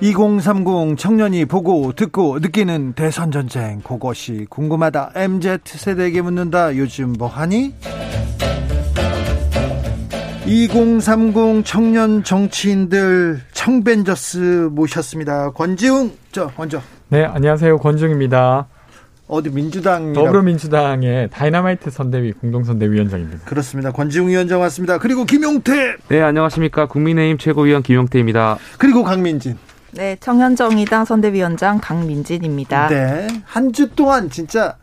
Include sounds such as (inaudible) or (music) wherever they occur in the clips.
2030 청년이 보고 듣고 느끼는 대선 전쟁 그것이 궁금하다. MZ 세대에게 묻는다. 요즘 뭐 하니? 2030 청년 정치인들 청벤저스 모셨습니다. 권지웅 저 먼저. 네, 안녕하세요. 권지웅입니다. 어디 민주당 더불어민주당의 다이너마이트 선대위 공동선대위원장입니다. 그렇습니다. 권지웅 위원장 왔습니다. 그리고 김용태. 네, 안녕하십니까. 국민의힘 최고위원 김용태입니다. 그리고 강민진. 네, 청년정의당 선대위원장 강민진입니다. 네, 한 주 동안 진짜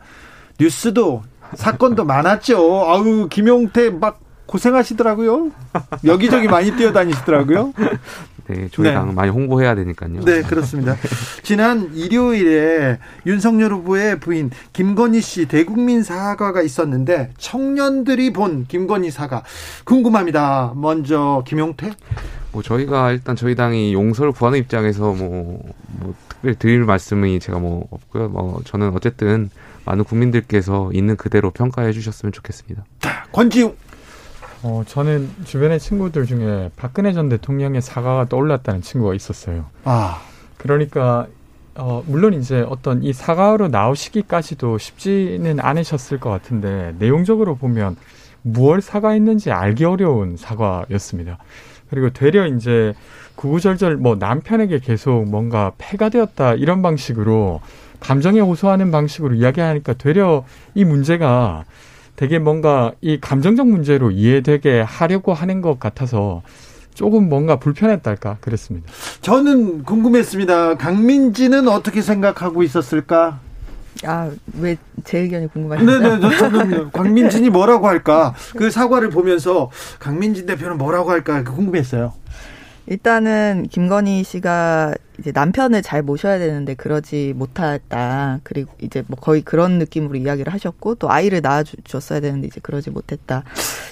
뉴스도 사건도 많았죠. 아우 김용태 막 고생하시더라고요. 여기저기 많이 뛰어다니시더라고요. 네, 저희 당 네. 많이 홍보해야 되니까요. 네, 그렇습니다. (laughs) 지난 일요일에 윤석열 후보의 부인 김건희 씨 대국민 사과가 있었는데 청년들이 본 김건희 사과 궁금합니다. 먼저 김용태. 뭐 저희가 일단 저희 당이 용서를 구하는 입장에서 뭐, 뭐 특별히 드릴 말씀이 제가 뭐 없고요. 뭐 저는 어쨌든 많은 국민들께서 있는 그대로 평가해 주셨으면 좋겠습니다. 권지웅. 어, 저는 주변의 친구들 중에 박근혜 전 대통령의 사과가 떠올랐다는 친구가 있었어요. 아. 그러니까, 어, 물론 이제 어떤 이 사과로 나오시기까지도 쉽지는 않으셨을 것 같은데, 내용적으로 보면 무얼 사과했는지 알기 어려운 사과였습니다. 그리고 되려 이제 구구절절 뭐 남편에게 계속 뭔가 폐가 되었다 이런 방식으로 감정에 호소하는 방식으로 이야기하니까 되려 이 문제가 되게 뭔가 이 감정적 문제로 이해되게 하려고 하는 것 같아서 조금 뭔가 불편했달까 그랬습니다. 저는 궁금했습니다. 강민지는 어떻게 생각하고 있었을까? 아, 왜 제 의견이 궁금하시죠? 네네, 저는 강민진이 뭐라고 할까? 그 사과를 보면서 강민진 대표는 뭐라고 할까? 궁금했어요. 일단은 김건희 씨가 이제 남편을 잘 모셔야 되는데 그러지 못했다. 그리고 이제 뭐 거의 그런 느낌으로 이야기를 하셨고 또 아이를 낳아줬어야 되는데 이제 그러지 못했다.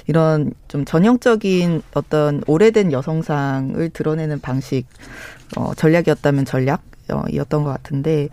이런 좀 전형적인 어떤 오래된 여성상을 드러내는 방식, 어, 전략이었다면 전략이었던 것 같은데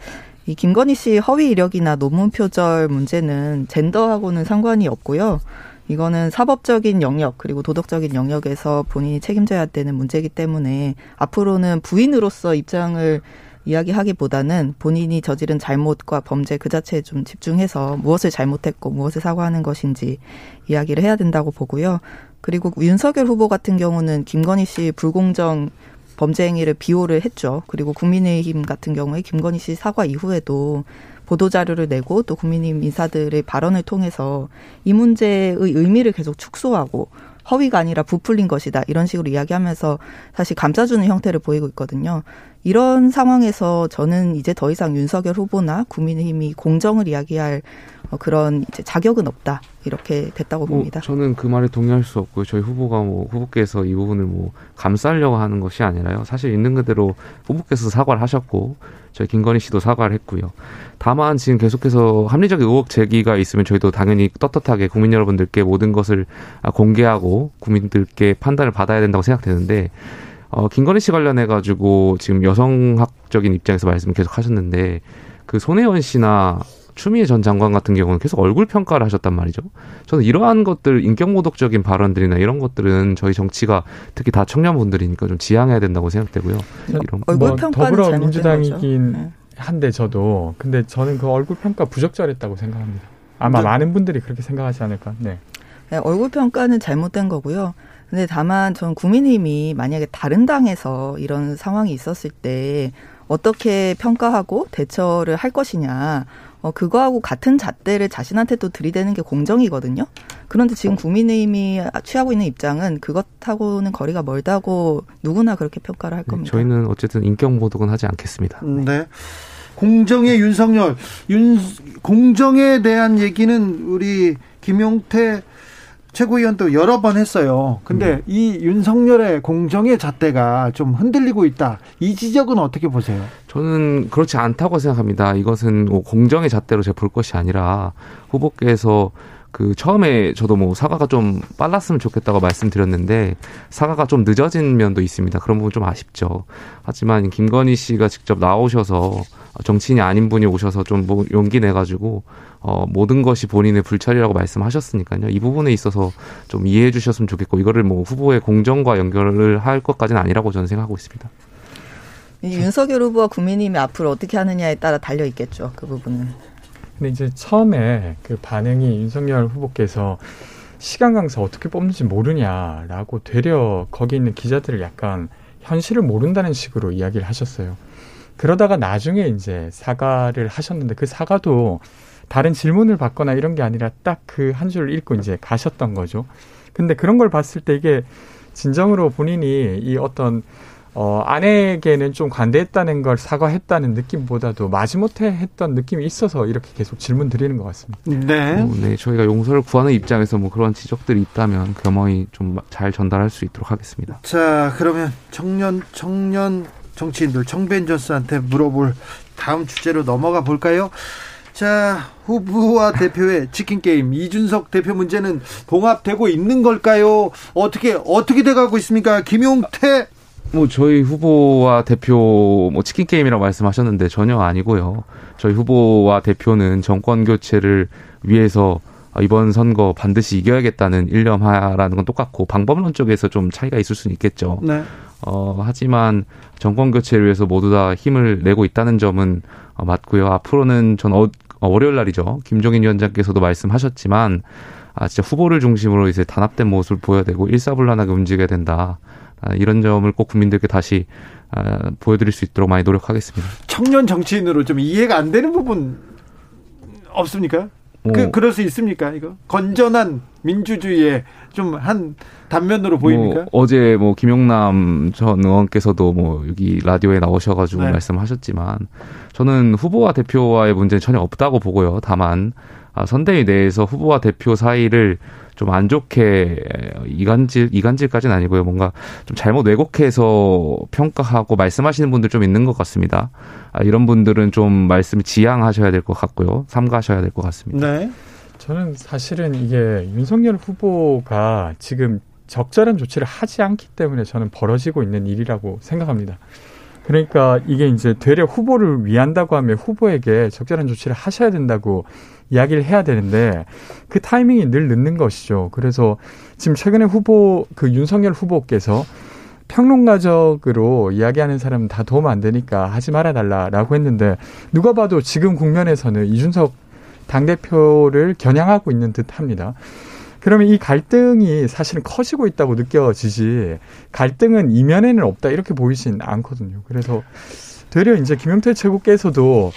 이 김건희 씨 허위 이력이나 논문 표절 문제는 젠더하고는 상관이 없고요. 이거는 사법적인 영역 그리고 도덕적인 영역에서 본인이 책임져야 되는 문제이기 때문에 앞으로는 부인으로서 입장을 이야기하기보다는 본인이 저지른 잘못과 범죄 그 자체에 좀 집중해서 무엇을 잘못했고 무엇을 사과하는 것인지 이야기를 해야 된다고 보고요. 그리고 윤석열 후보 같은 경우는 김건희 씨 불공정 범죄 행위를 비호를 했죠. 그리고 국민의힘 같은 경우에 김건희 씨 사과 이후에도 보도 자료를 내고 또 국민의힘 인사들의 발언을 통해서 이 문제의 의미를 계속 축소하고 허위가 아니라 부풀린 것이다 이런 식으로 이야기하면서 사실 감싸주는 형태를 보이고 있거든요. 이런 상황에서 저는 이제 더 이상 윤석열 후보나 국민의힘이 공정을 이야기할 어, 그런 이제 자격은 없다 이렇게 됐다고 뭐 봅니다. 저는 그 말에 동의할 수 없고요. 저희 후보가 뭐 후보께서 이 부분을 뭐 감싸려고 하는 것이 아니라요. 사실 있는 그대로 후보께서 사과를 하셨고 저희 김건희 씨도 사과를 했고요. 다만 지금 계속해서 합리적 의혹 제기가 있으면 저희도 당연히 떳떳하게 국민 여러분들께 모든 것을 공개하고 국민들께 판단을 받아야 된다고 생각되는데 어, 김건희 씨 관련해 가지고 지금 여성학적인 입장에서 말씀 계속 하셨는데 그 손혜원 씨나 추미애 전 장관 같은 경우는 계속 얼굴 평가를 하셨단 말이죠. 저는 이러한 것들 인격 모독적인 발언들이나 이런 것들은 저희 정치가 특히 다 청년분들이니까 좀 지양해야 된다고 생각되고요. 이런 얼굴 평가는 뭐 더불어민주당이긴 네. 한데 저도 근데 저는 그 얼굴 평가 부적절했다고 생각합니다. 아마 네. 많은 분들이 그렇게 생각하지 않을까. 네. 네 얼굴 평가는 잘못된 거고요. 근데 다만 전 국민의힘이 만약에 다른 당에서 이런 상황이 있었을 때 어떻게 평가하고 대처를 할 것이냐. 어, 그거하고 같은 잣대를 자신한테 또 들이대는 게 공정이거든요. 그런데 지금 국민의힘이 취하고 있는 입장은 그것하고는 거리가 멀다고 누구나 그렇게 평가를 할 네, 겁니다. 저희는 어쨌든 인격 모독은 하지 않겠습니다. 네. 공정의 윤석열, 윤, 공정에 대한 얘기는 우리 김용태 최고위원도 여러 번 했어요. 근데 음. 이 윤석열의 공정의 잣대가 좀 흔들리고 있다. 이 지적은 어떻게 보세요? 저는 그렇지 않다고 생각합니다. 이것은 뭐 공정의 잣대로 제가 볼 것이 아니라 후보께서 그 처음에 저도 뭐 사과가 좀 빨랐으면 좋겠다고 말씀드렸는데 사과가 좀 늦어진 면도 있습니다. 그런 부분 좀 아쉽죠. 하지만 김건희 씨가 직접 나오셔서 정치인이 아닌 분이 오셔서 좀 뭐 용기 내가지고 어 모든 것이 본인의 불찰이라고 말씀하셨으니까요. 이 부분에 있어서 좀 이해해 주셨으면 좋겠고 이거를 뭐 후보의 공정과 연결을 할 것까지는 아니라고 저는 생각하고 있습니다. 윤석열 후보와 국민님이 앞으로 어떻게 하느냐에 따라 달려 있겠죠. 그 부분은. 근데 이제 처음에 그 반응이 윤석열 후보께서 시간 강사 어떻게 뽑는지 모르냐라고 되려 거기 있는 기자들을 약간 현실을 모른다는 식으로 이야기를 하셨어요. 그러다가 나중에 이제 사과를 하셨는데 그 사과도 다른 질문을 받거나 이런 게 아니라 딱 그 한 줄을 읽고 이제 가셨던 거죠. 근데 그런 걸 봤을 때 이게 진정으로 본인이 이 어떤 어, 아내에게는 좀 관대했다는 걸 사과했다는 느낌보다도 마지못해 했던 느낌이 있어서 이렇게 계속 질문 드리는 것 같습니다. 네. 어, 네, 저희가 용서를 구하는 입장에서 뭐 그런 지적들이 있다면 겸허히 좀 잘 전달할 수 있도록 하겠습니다. 자, 그러면 청년 청년 정치인들 청벤저스한테 물어볼 다음 주제로 넘어가 볼까요? 자, 후보와 대표의 치킨 게임 이준석 대표 문제는 봉합되고 있는 걸까요? 어떻게 어떻게 돼 가고 있습니까? 김용태 뭐 저희 후보와 대표 뭐 치킨 게임이라고 말씀하셨는데 전혀 아니고요. 저희 후보와 대표는 정권 교체를 위해서 이번 선거 반드시 이겨야겠다는 일념하라는 건 똑같고 방법론 쪽에서 좀 차이가 있을 수는 있겠죠. 네. 어, 하지만 정권 교체를 위해서 모두 다 힘을 내고 있다는 점은 어, 맞고요. 앞으로는 전 어, 월요일 날이죠. 김종인 위원장께서도 말씀하셨지만 아 진짜 후보를 중심으로 이제 단합된 모습을 보여야 되고 일사불란하게 움직여야 된다. 아, 이런 점을 꼭 국민들께 다시 아, 보여드릴 수 있도록 많이 노력하겠습니다. 청년 정치인으로 좀 이해가 안 되는 부분 없습니까? 뭐, 그 그럴 수 있습니까? 이거 건전한 민주주의의 좀 한 단면으로 뭐 보입니까? 뭐 어제 뭐 김용남 전 의원께서도 뭐 여기 라디오에 나오셔가지고 네. 말씀하셨지만 저는 후보와 대표와의 문제는 전혀 없다고 보고요. 다만 아, 선대위 내에서 후보와 대표 사이를 좀 안 좋게 이간질 이간질까지는 아니고요. 뭔가 좀 잘못 왜곡해서 평가하고 말씀하시는 분들 좀 있는 것 같습니다. 아, 이런 분들은 좀 말씀을 지양하셔야 될 것 같고요. 삼가하셔야 될 것 같습니다. 네. 저는 사실은 이게 윤석열 후보가 지금 적절한 조치를 하지 않기 때문에 저는 벌어지고 있는 일이라고 생각합니다. 그러니까 이게 이제 되려 후보를 위한다고 하면 후보에게 적절한 조치를 하셔야 된다고 이야기를 해야 되는데 그 타이밍이 늘 늦는 것이죠. 그래서 지금 최근에 후보 그 윤석열 후보께서 평론가적으로 이야기하는 사람은 다 도움 안 되니까 하지 말아 달라라고 했는데 누가 봐도 지금 국면에서는 이준석 당 대표를 겨냥하고 있는 듯 합니다. 그러면 이 갈등이 사실은 커지고 있다고 느껴지지 갈등은 이면에는 없다 이렇게 보이진 않거든요. 그래서 되려 이제 김영태 최고께서도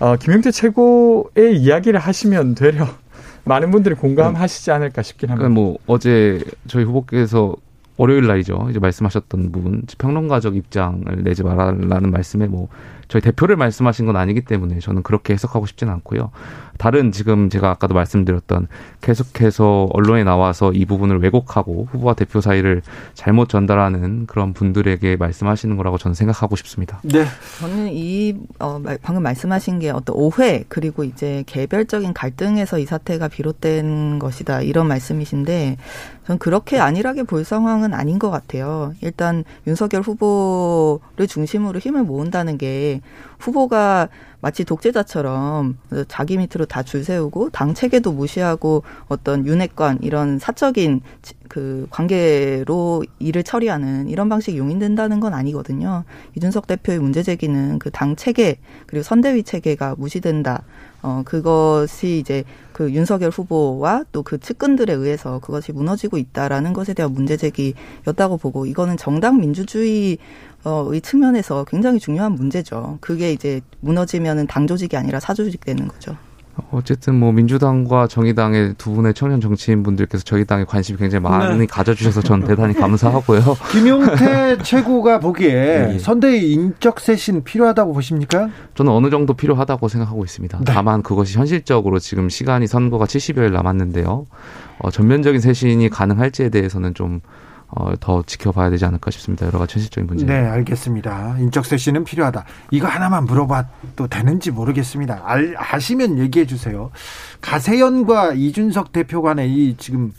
어, 김영태 최고의 이야기를 하시면 되려 (laughs) 많은 분들이 공감하시지 않을까 싶긴 합니다. 그러니까 뭐 어제 저희 후보께서 월요일 날이죠. 이제 말씀하셨던 부분 평론가적 입장을 내지 말라는 말씀에 뭐 저희 대표를 말씀하신 건 아니기 때문에 저는 그렇게 해석하고 싶지는 않고요. 다른 지금 제가 아까도 말씀드렸던 계속해서 언론에 나와서 이 부분을 왜곡하고 후보와 대표 사이를 잘못 전달하는 그런 분들에게 말씀하시는 거라고 저는 생각하고 싶습니다. 네. 저는 이 어, 방금 말씀하신 게 어떤 오해 그리고 이제 개별적인 갈등에서 이 사태가 비롯된 것이다 이런 말씀이신데 전 그렇게 안일하게 볼 상황은 아닌 것 같아요. 일단 윤석열 후보를 중심으로 힘을 모은다는 게 후보가 마치 독재자처럼 자기 밑으로 다 줄 세우고 당 체계도 무시하고 어떤 윤핵관 이런 사적인 그 관계로 일을 처리하는 이런 방식이 용인된다는 건 아니거든요. 이준석 대표의 문제 제기는 그 당 체계 그리고 선대위 체계가 무시된다. 어 그것이 이제 그 윤석열 후보와 또 그 측근들에 의해서 그것이 무너지고 있다라는 것에 대한 문제 제기였다고 보고 이거는 정당 민주주의 어 이 측면에서 굉장히 중요한 문제죠. 그게 이제 무너지면은 당 조직이 아니라 사 조직 되는 거죠. 어쨌든 뭐 민주당과 정의당의 두 분의 청년 정치인 분들께서 저희 당에 관심이 굉장히 많이 네. 가져주셔서 저는 대단히 감사하고요. (laughs) 김용태 (laughs) 최고가 보기에 네. 선대의 인적 쇄신 필요하다고 보십니까? 저는 어느 정도 필요하다고 생각하고 있습니다. 네. 다만 그것이 현실적으로 지금 시간이 선거가 70여일 남았는데요. 어, 전면적인 쇄신이 가능할지에 대해서는 좀 어, 더 지켜봐야 되지 않을까 싶습니다. 여러 가지 현실적인 문제. 네, 알겠습니다. 인적 쇄신은 필요하다. 이거 하나만 물어봐도 되는지 모르겠습니다. 알, 아시면 얘기해 주세요. 가세연과 이준석 대표 간의 이 지금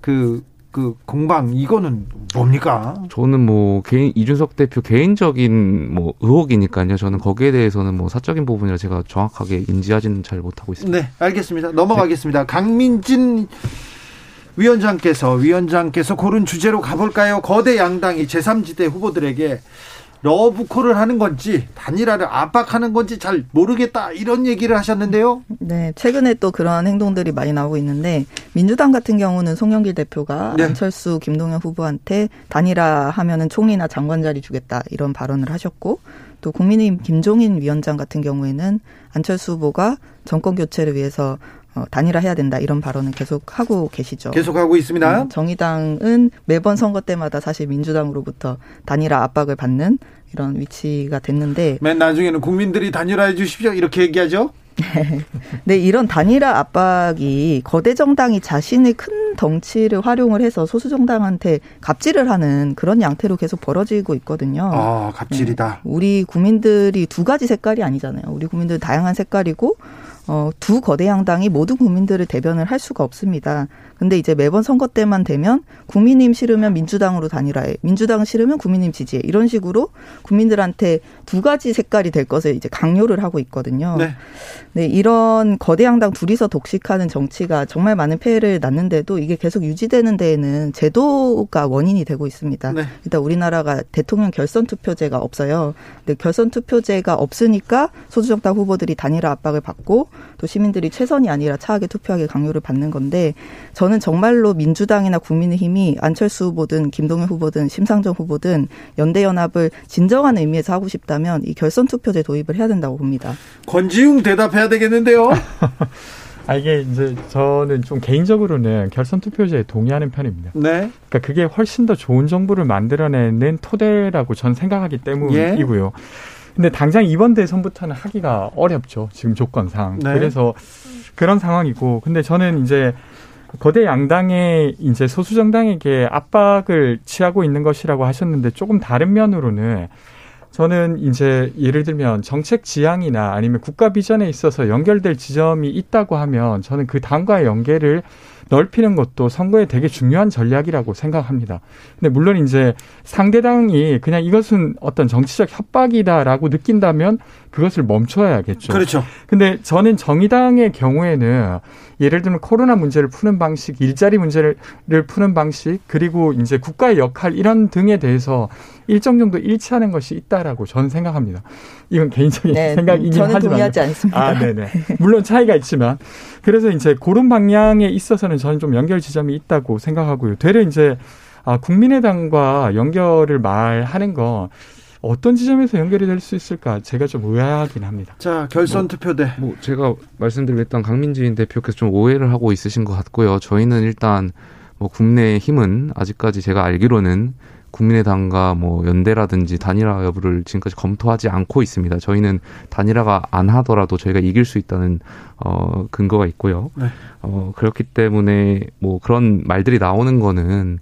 그, 그 공방 이거는 뭡니까? 저는 뭐 개인 이준석 대표 개인적인 뭐 의혹이니까요. 저는 거기에 대해서는 뭐 사적인 부분이라 제가 정확하게 인지하지는 잘 못하고 있습니다. 네, 알겠습니다. 넘어가겠습니다. 네. 강민진 위원장께서 위원장께서 고른 주제로 가볼까요? 거대 양당이 제3지대 후보들에게 러브콜을 하는 건지 단일화를 압박하는 건지 잘 모르겠다 이런 얘기를 하셨는데요. 네, 최근에 또 그런 행동들이 많이 나오고 있는데 민주당 같은 경우는 송영길 대표가 네. 안철수, 김동연 후보한테 단일화 하면은 총리나 장관 자리 주겠다 이런 발언을 하셨고 또 국민의힘 김종인 위원장 같은 경우에는 안철수 후보가 정권 교체를 위해서 어, 단일화해야 된다 이런 발언을 계속 하고 계시죠. 계속 하고 있습니다. 음, 정의당은 매번 선거 때마다 사실 민주당으로부터 단일화 압박을 받는 이런 위치가 됐는데 맨 나중에는 국민들이 단일화해 주십시오 이렇게 얘기하죠. (laughs) 네, 이런 단일화 압박이 거대 정당이 자신의 큰 덩치를 활용을 해서 소수 정당한테 갑질을 하는 그런 양태로 계속 벌어지고 있거든요. 아, 갑질이다. 네, 우리 국민들이 두 가지 색깔이 아니잖아요. 우리 국민들 다양한 색깔이고 어, 두 거대 양당이 모든 국민들을 대변을 할 수가 없습니다. 근데 이제 매번 선거 때만 되면 국민님 싫으면 민주당으로 단일화해. 민주당 싫으면 국민님 지지해. 이런 식으로 국민들한테 두 가지 색깔이 될 것을 이제 강요를 하고 있거든요. 네. 네, 이런 거대 양당 둘이서 독식하는 정치가 정말 많은 폐해를 낳는데도 이게 계속 유지되는 데에는 제도가 원인이 되고 있습니다. 네. 일단 우리나라가 대통령 결선 투표제가 없어요. 근데 결선 투표제가 없으니까 소수정당 후보들이 단일화 압박을 받고 또 시민들이 최선이 아니라 차하게 투표하게 강요를 받는 건데 전 저는 정말로 민주당이나 국민의힘이 안철수 후보든 김동연 후보든 심상정 후보든 연대 연합을 진정한 의미에서 하고 싶다면 이 결선 투표제 도입을 해야 된다고 봅니다. 권지웅 대답해야 되겠는데요. (laughs) 아 이게 이제 저는 좀 개인적으로는 결선 투표제에 동의하는 편입니다. 네. 그러니까 그게 훨씬 더 좋은 정부를 만들어내는 토대라고 전 생각하기 때문이고요. 예. 근데 당장 이번 대선부터는 하기가 어렵죠. 지금 조건상. 네. 그래서 그런 상황이고. 근데 저는 이제 거대 양당의 이제 소수 정당에게 압박을 취하고 있는 것이라고 하셨는데 조금 다른 면으로는 저는 이제 예를 들면 정책 지향이나 아니면 국가 비전에 있어서 연결될 지점이 있다고 하면 저는 그 당과의 연계를 넓히는 것도 선거에 되게 중요한 전략이라고 생각합니다. 근데 물론 이제 상대당이 그냥 이것은 어떤 정치적 협박이다라고 느낀다면 그것을 멈춰야겠죠. 그렇죠. 근데 저는 정의당의 경우에는 예를 들면 코로나 문제를 푸는 방식, 일자리 문제를 푸는 방식, 그리고 이제 국가의 역할 이런 등에 대해서 일정 정도 일치하는 것이 있다라고 저는 생각합니다. 이건 개인적인 네, 생각이긴 저는 하지만 동의하지 않습니다. 아, 네네. 물론 차이가 있지만 그래서 이제 그런 방향에 있어서는 저는 좀 연결 지점이 있다고 생각하고요. 되려 이제 아, 국민의당과 연결을 말하는 건 어떤 지점에서 연결이 될 수 있을까 제가 좀 의아하긴 합니다. 자 결선 뭐, 투표대. 뭐 제가 말씀드렸던 강민진 대표께서 좀 오해를 하고 있으신 것 같고요. 저희는 일단 뭐 국내 힘은 아직까지 제가 알기로는 국민의당과 뭐 연대라든지 단일화 여부를 지금까지 검토하지 않고 있습니다. 저희는 단일화가 안 하더라도 저희가 이길 수 있다는 어 근거가 있고요. 네. 어 그렇기 때문에 뭐 그런 말들이 나오는 거는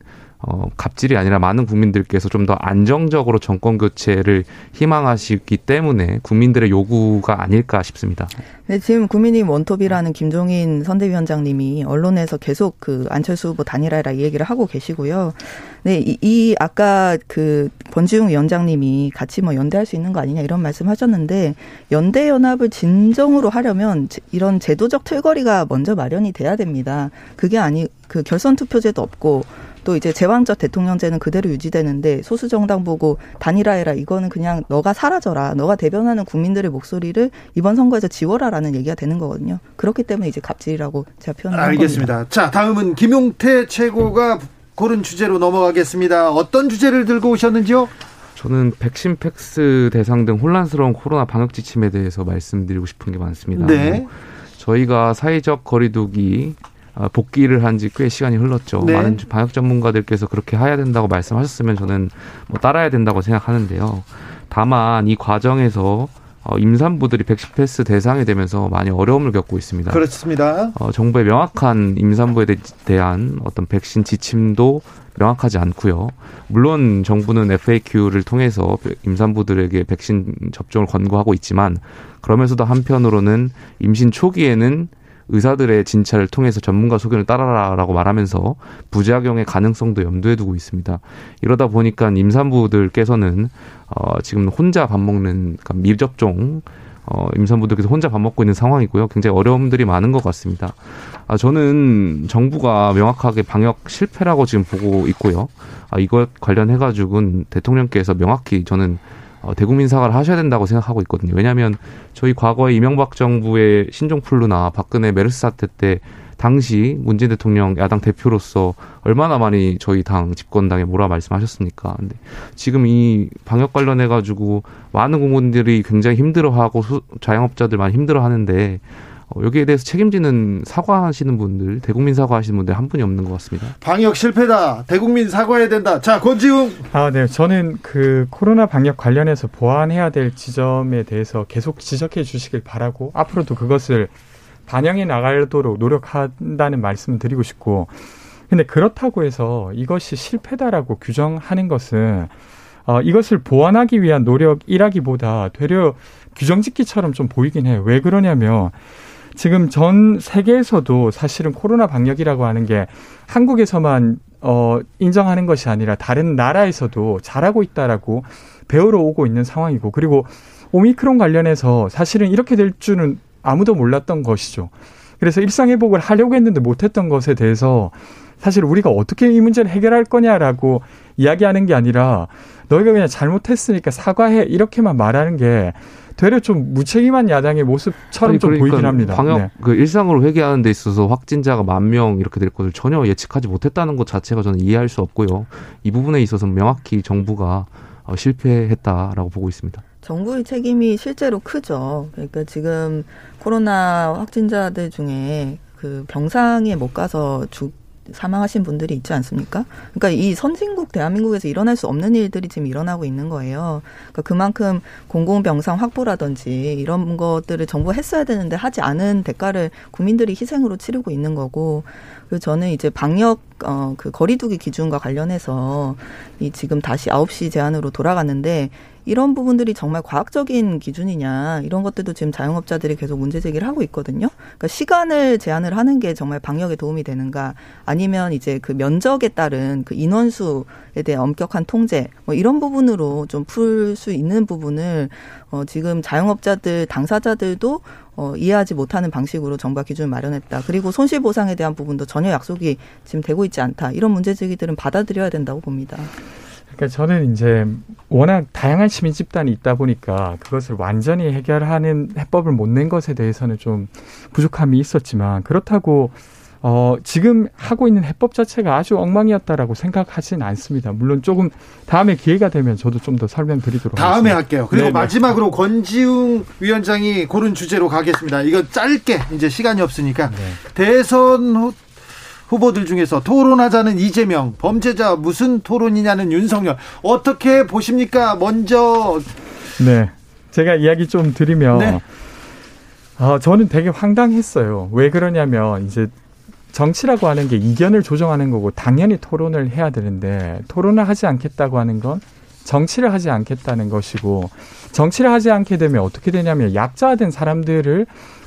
어, 갑질이 아니라 많은 국민들께서 좀 더 안정적으로 정권 교체를 희망하시기 때문에 국민들의 요구가 아닐까 싶습니다. 네, 지금 국민의힘 원톱이라는 김종인 선대위원장님이 언론에서 계속 그 안철수 후보 단일화라 이 얘기를 하고 계시고요. 네, 이, 이 아까 그 권지웅 위원장님이 같이 뭐 연대할 수 있는 거 아니냐 이런 말씀하셨는데 연대 연합을 진정으로 하려면 이런 제도적 틀거리가 먼저 마련이 돼야 됩니다. 그게 아니 그 결선 투표제도 없고 또 이제 제왕적 대통령제는 그대로 유지되는데 소수 정당 보고 단일화해라 이거는 그냥 너가 사라져라 너가 대변하는 국민들의 목소리를 이번 선거에서 지워라라는 얘기가 되는 거거든요. 그렇기 때문에 이제 갑질이라고 제가 표현을 알겠습니다. 겁니다. 자 다음은 김용태 최고가 고른 주제로 넘어가겠습니다. 어떤 주제를 들고 오셨는지요? 저는 백신 팩스 대상 등 혼란스러운 코로나 방역 지침에 대해서 말씀드리고 싶은 게 많습니다. 네. 저희가 사회적 거리두기 어, 복귀를 한 지 꽤 시간이 흘렀죠. 네. 많은 방역 전문가들께서 그렇게 해야 된다고 말씀하셨으면 저는 뭐 따라야 된다고 생각하는데요. 다만 이 과정에서 어, 임산부들이 백신 패스 대상이 되면서 많이 어려움을 겪고 있습니다. 그렇습니다. 어, 정부의 명확한 임산부에 대한 어떤 백신 지침도 명확하지 않고요. 물론 정부는 FAQ를 통해서 임산부들에게 백신 접종을 권고하고 있지만 그러면서도 한편으로는 임신 초기에는 의사들의 진찰을 통해서 전문가 소견을 따라라라고 말하면서 부작용의 가능성도 염두에 두고 있습니다. 이러다 보니까 임산부들께서는 어, 지금 혼자 밥 먹는 그러니까 미접종 어, 임산부들께서 혼자 밥 먹고 있는 상황이고요. 굉장히 어려움들이 많은 것 같습니다. 아, 저는 정부가 명확하게 방역 실패라고 지금 보고 있고요. 아, 이것 관련해가지고는 대통령께서 명확히 저는 어, 대국민 사과를 하셔야 된다고 생각하고 있거든요. 왜냐하면 저희 과거에 이명박 정부의 신종플루나 박근혜 메르스 사태 때 당시 문재인 대통령 야당 대표로서 얼마나 많이 저희 당 집권당에 뭐라 말씀하셨습니까? 근데 지금 이 방역 관련해 가지고 많은 공무원들이 굉장히 힘들어하고 자영업자들 많이 힘들어하는데 어, 여기에 대해서 책임지는 사과하시는 분들, 대국민 사과하시는 분들 한 분이 없는 것 같습니다. 방역 실패다. 대국민 사과해야 된다. 자, 권지웅. 아, 네. 저는 그 코로나 방역 관련해서 보완해야 될 지점에 대해서 계속 지적해 주시길 바라고 앞으로도 그것을 반영해 나가도록 노력한다는 말씀을 드리고 싶고 근데 그렇다고 해서 이것이 실패다라고 규정하는 것은 어, 이것을 보완하기 위한 노력이라기보다 되려 규정 짓기처럼 좀 보이긴 해요. 왜 그러냐면 지금 전 세계에서도 사실은 코로나 방역이라고 하는 게 한국에서만 어 인정하는 것이 아니라 다른 나라에서도 잘하고 있다라고 배우러 오고 있는 상황이고 그리고 오미크론 관련해서 사실은 이렇게 될 줄은 아무도 몰랐던 것이죠. 그래서 일상 회복을 하려고 했는데 못했던 것에 대해서 사실 우리가 어떻게 이 문제를 해결할 거냐라고 이야기하는 게 아니라 너희가 그냥 잘못했으니까 사과해 이렇게만 말하는 게 되려 좀 무책임한 야당의 모습처럼 아니, 그러니까 좀 보이긴 합니다. 방역 네. 그 일상으로 회귀하는 데 있어서 확진자가 만 명 이렇게 될 것을 전혀 예측하지 못했다는 것 자체가 저는 이해할 수 없고요. 이 부분에 있어서 명확히 정부가 어, 실패했다라고 보고 있습니다. 정부의 책임이 실제로 크죠. 그러니까 지금 코로나 확진자들 중에 그 병상에 못 가서 죽 사망하신 분들이 있지 않습니까? 그러니까 이 선진국 대한민국에서 일어날 수 없는 일들이 지금 일어나고 있는 거예요. 그러니까 그만큼 공공병상 확보라든지 이런 것들을 정부가 했어야 되는데 하지 않은 대가를 국민들이 희생으로 치르고 있는 거고 그리고 저는 이제 방역 어 그 거리두기 기준과 관련해서 이 지금 다시 아홉 시 제한으로 돌아갔는데 이런 부분들이 정말 과학적인 기준이냐 이런 것들도 지금 자영업자들이 계속 문제 제기를 하고 있거든요. 그러니까 시간을 제한을 하는 게 정말 방역에 도움이 되는가 아니면 이제 그 면적에 따른 그 인원수에 대한 엄격한 통제 뭐 이런 부분으로 좀 풀 수 있는 부분을 어 지금 자영업자들 당사자들도 어, 이해하지 못하는 방식으로 정부가 기준을 마련했다. 그리고 손실 보상에 대한 부분도 전혀 약속이 지금 되고 있지 않다. 이런 문제 제기들은 받아들여야 된다고 봅니다. 그러니까 저는 이제 워낙 다양한 시민 집단이 있다 보니까 그것을 완전히 해결하는 해법을 못 낸 것에 대해서는 좀 부족함이 있었지만 그렇다고 어, 지금 하고 있는 해법 자체가 아주 엉망이었다라고 생각하지는 않습니다. 물론 조금 다음에 기회가 되면 저도 좀 더 설명드리도록 다음에 하겠습니다. 할게요. 그리고 네네. 마지막으로 권지웅 위원장이 고른 주제로 가겠습니다. 이거 짧게 이제 시간이 없으니까 네. 대선 후보들 중에서 토론하자는 이재명, 범죄자 무슨 토론이냐는 윤석열. 어떻게 보십니까? 먼저. 네. 제가 이야기 좀 드리면. 네. 어, 저는 되게 황당했어요. 왜 그러냐면, 이제 정치라고 하는 게 이견을 조정하는 거고, 당연히 토론을 해야 되는데, 토론을 하지 않겠다고 하는 건 정치를 하지 않겠다는 것이고, 정치를 하지 않게 되면 어떻게 되냐면, 약자된 사람들을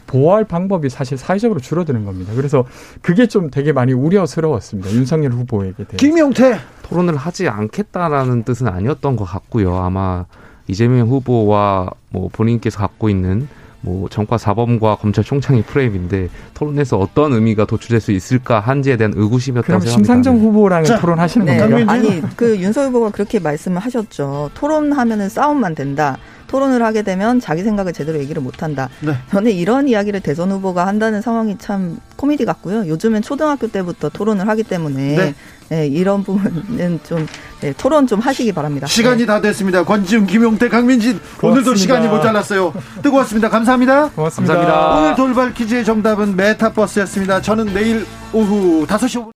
보호할 방법이 사실 사회적으로 줄어드는 겁니다. 그래서 그게 좀 되게 많이 우려스러웠습니다. 윤석열 후보에게 대해서. 김용태 토론을 하지 않겠다라는 뜻은 아니었던 것 같고요. 아마 이재명 후보와 뭐 본인께서 갖고 있는 뭐 정과 사범과 검찰총장의 프레임인데 토론에서 어떤 의미가 도출될 수 있을까 한지에 대한 의구심이었다고 그럼 생각합니다. 심상정 네. 후보랑 토론하시는 네. 건가요? 아니 그 윤석 후보가 그렇게 말씀을 하셨죠. 토론하면은 싸움만 된다. 토론을 하게 되면 자기 생각을 제대로 얘기를 못한다. 네. 저는 이런 이야기를 대선 후보가 한다는 상황이 참 코미디 같고요. 요즘엔 초등학교 때부터 토론을 하기 때문에 네. 네, 이런 부분은 좀 네, 토론 좀 하시기 바랍니다. 시간이 네. 다 됐습니다. 권지웅, 김용태, 강민진 고맙습니다. 오늘도 시간이 모자랐어요. 뜨거웠습니다. 감사합니다. 고맙습니다. 감사합니다. 오늘 돌발 퀴즈의 정답은 메타버스였습니다. 저는 내일 오후 5시 5분